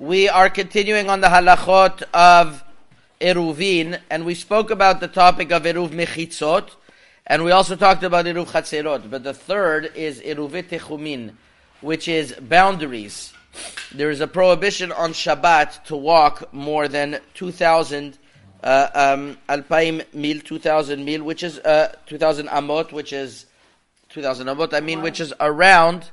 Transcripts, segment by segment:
We are continuing on the halachot of Eruvin, and we spoke about the topic of Eruv Mechitzot, and we also talked about Eruv Chatzerot, but the third is Eruvit Techumin, which is boundaries. There is a prohibition on Shabbat to walk more than 2,000 uh, um, alpaim mil, 2,000 mil, which is uh, 2,000 amot, which is 2,000 amot, I mean, which is around,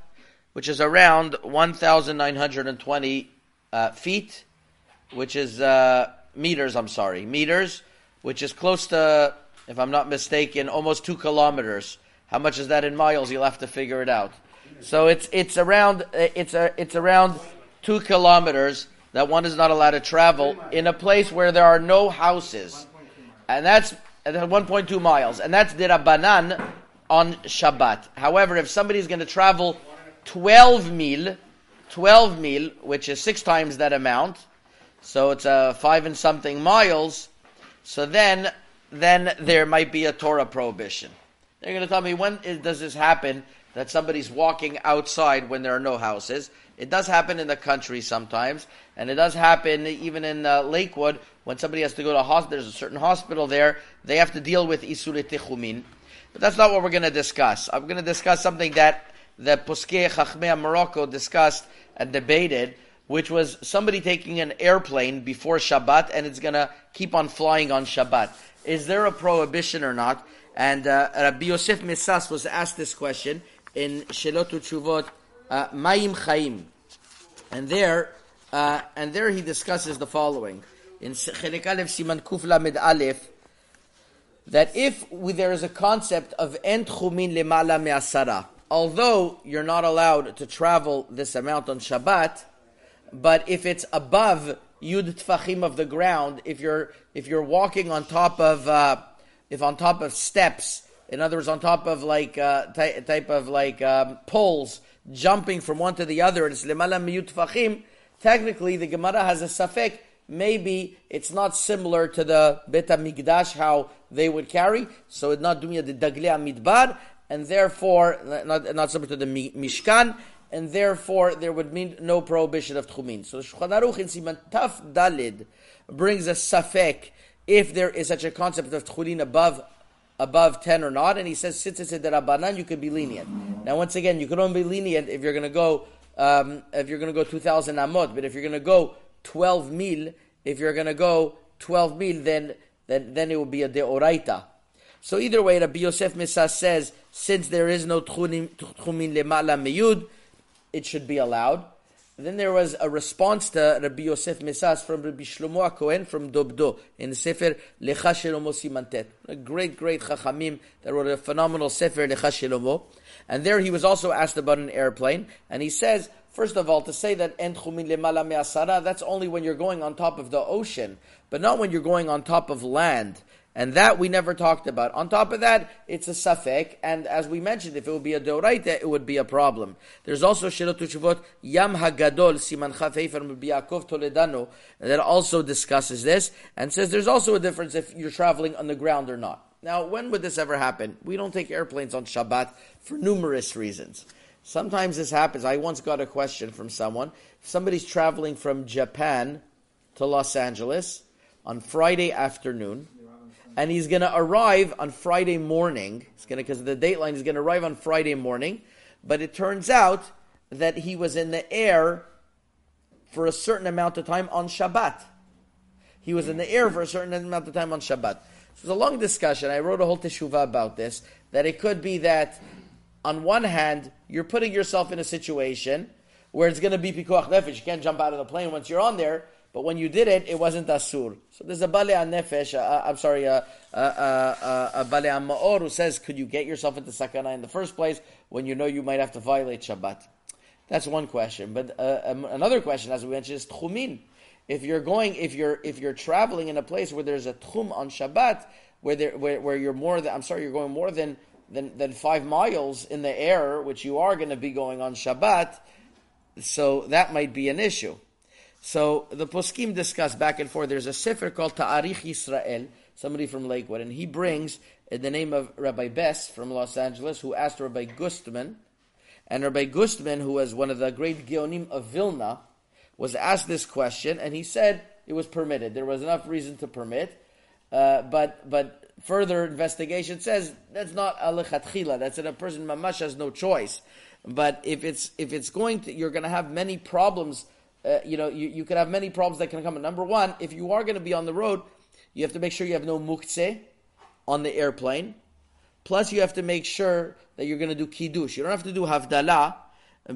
which is around 1,920 uh, feet, which is uh, meters. I'm sorry, meters, which is close to, if I'm not mistaken, almost two kilometers. How much is that in miles? You'll have to figure it out. So it's it's around it's a, it's around two kilometers that one is not allowed to travel in a place where there are no houses, and that's 1.2 miles, and that's dirabanan on Shabbat. However, if somebody is going to travel 12 mil, 12 mil, which is six times that amount, so it's uh, five and something miles, so then then there might be a Torah prohibition. They're going to tell me when is, does this happen that somebody's walking outside when there are no houses? It does happen in the country sometimes, and it does happen even in uh, Lakewood when somebody has to go to a hospital. There's a certain hospital there; they have to deal with isure techumin. But that's not what we're going to discuss. I'm going to discuss something that the Poskei Chachmei Morocco discussed debated, which was somebody taking an airplane before Shabbat and it's going to keep on flying on Shabbat. Is there a prohibition or not? And uh, Rabbi Yosef Misas was asked this question in Shelot Chuvot uh, Mayim Chaim, and there, uh, and there he discusses the following in Chelik Aleph Siman Kuf Lamed Aleph that if we, there is a concept of en chumin lemala me'asara, although you're not allowed to travel this amount on Shabbat, but if it's above yud tfachim of the ground, if you're if you're walking on top of uh, if on top of steps, in other words, on top of like uh, ty- type of like um, poles, jumping from one to the other, it's lemala miyut tfachim. Technically, the Gemara has a safek maybe it's not similar to the Bet Mikdash how they would carry, so it's not doing the Diglei Midbar, and therefore not, not similar to the Mishkan, and therefore there would be no prohibition of Tchumin. So Shulchan Aruch in Siman Taf Dalid brings a safek if there is such a concept of Tchumin above above 10 or not, and he says, since it's a derabanan, you can be lenient. Now, once again, you can only be lenient if you're going to go, um, if you're going to go 2,000 amot, but if you're going to go 12 mil, if you're going to go 12 mil, then, then, then it will be a deoraita. So either way, Rabbi Yosef Misas says, since there is no tchumin lemala meyud, it should be allowed. Then there was a response to Rabbi Yosef Mesas from Rabbi Shlomo Cohen from Debdou in the Sefer Lecha Shelomo Simantet. A great, great Chachamim that wrote a phenomenal Sefer Lecha Shelomo. And there he was also asked about an airplane, and he says, First of all, to say that en chumin lemala me'asara, that's only when you're going on top of the ocean, but not when you're going on top of land. And that we never talked about. On top of that, it's a safek, and as we mentioned, if it would be a doraita, it would be a problem. There's also Shirot Shuvot Yam Hagadol Siman Chafei from Yaakov Toledano that also discusses this and says there's also a difference if you're traveling on the ground or not. Now, when would this ever happen? We don't take airplanes on Shabbat for numerous reasons. Sometimes this happens. I once got a question from someone. Somebody's traveling from Japan to Los Angeles on Friday afternoon, and he's going to arrive on Friday morning. It's going to because the dateline is going to arrive on Friday morning, but it turns out that he was in the air for a certain amount of time on Shabbat. He was in the air for a certain amount of time on Shabbat. So it's a long discussion. I wrote a whole teshuva about this. That it could be that on one hand, you're putting yourself in a situation where it's going to be pikuach nefesh. You can't jump out of the plane once you're on there. But when you did it, it wasn't asur. So there's a bale nefesh. Uh, I'm sorry, uh, uh, uh, a ma'or who says, could you get yourself into sakana in the first place when you know you might have to violate Shabbat? That's one question. But uh, um, another question, as we mentioned, is tchumin. If you're going, if you're if you're traveling in a place where there's a tchum on Shabbat, where there where, where you're more than I'm sorry, you're going more than than, than five miles in the air, which you are going to be going on Shabbat, so that might be an issue. So the poskim discuss back and forth. There's a sefer called Ta'arich Israel, somebody from Lakewood, and he brings in the name of Rabbi Bess from Los Angeles, who asked Rabbi Gustman, and Rabbi Gustman, who was one of the great Geonim of Vilna, was asked this question, and he said it was permitted. There was enough reason to permit, uh, but but further investigation says that's not alechatchila. That's that a person mamash has no choice. But if it's if it's going to, you're going to have many problems. Uh, you know, you, you could have many problems that can come. Number one, if you are going to be on the road, you have to make sure you have no muktzeh on the airplane. Plus, you have to make sure that you're going to do kiddush. You don't have to do havdalah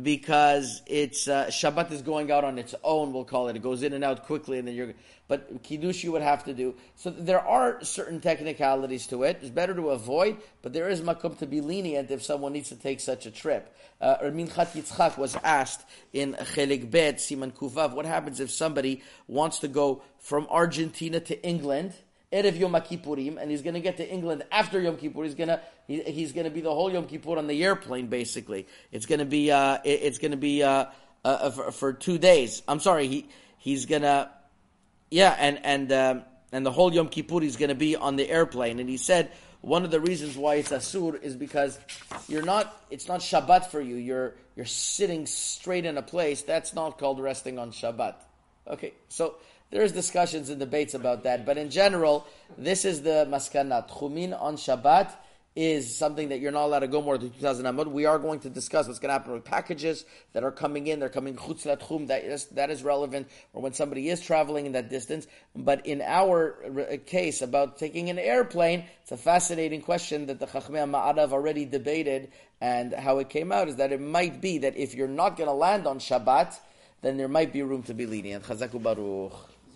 because it's uh, Shabbat is going out on its own. We'll call it. It goes in and out quickly, and then you're. But kiddush you would have to do. So there are certain technicalities to it. It's better to avoid, but there is makom to be lenient if someone needs to take such a trip. Uh, Minchat Yitzchak was asked in Chelik Bet Siman Kuvav, what happens if somebody wants to go from Argentina to England? Erev Yom Kippurim, and he's going to get to England after Yom Kippur. He's going to he, he's going to be the whole Yom Kippur on the airplane. Basically, it's going to be uh, it, it's going to be uh, uh, uh, for, for, two days. I'm sorry, he he's going to yeah, and and um, and the whole Yom Kippur he's going to be on the airplane. And he said one of the reasons why it's asur is because you're not it's not Shabbat for you. You're you're sitting straight in a place. That's not called resting on Shabbat. Okay, so there's discussions and debates about that, but in general, this is the maskana. Tchumin on Shabbat is something that you're not allowed to go more than 2,000 amud. We are going to discuss what's going to happen with packages that are coming in. They're coming chutz tchum. That is, that is relevant, or when somebody is traveling in that distance. But in our uh, case about taking an airplane, it's a fascinating question that the Chachmei Ma'arav already debated, and how it came out is that it might be that if you're not going to land on Shabbat, then there might be room to be lenient. Chazaku Baruch.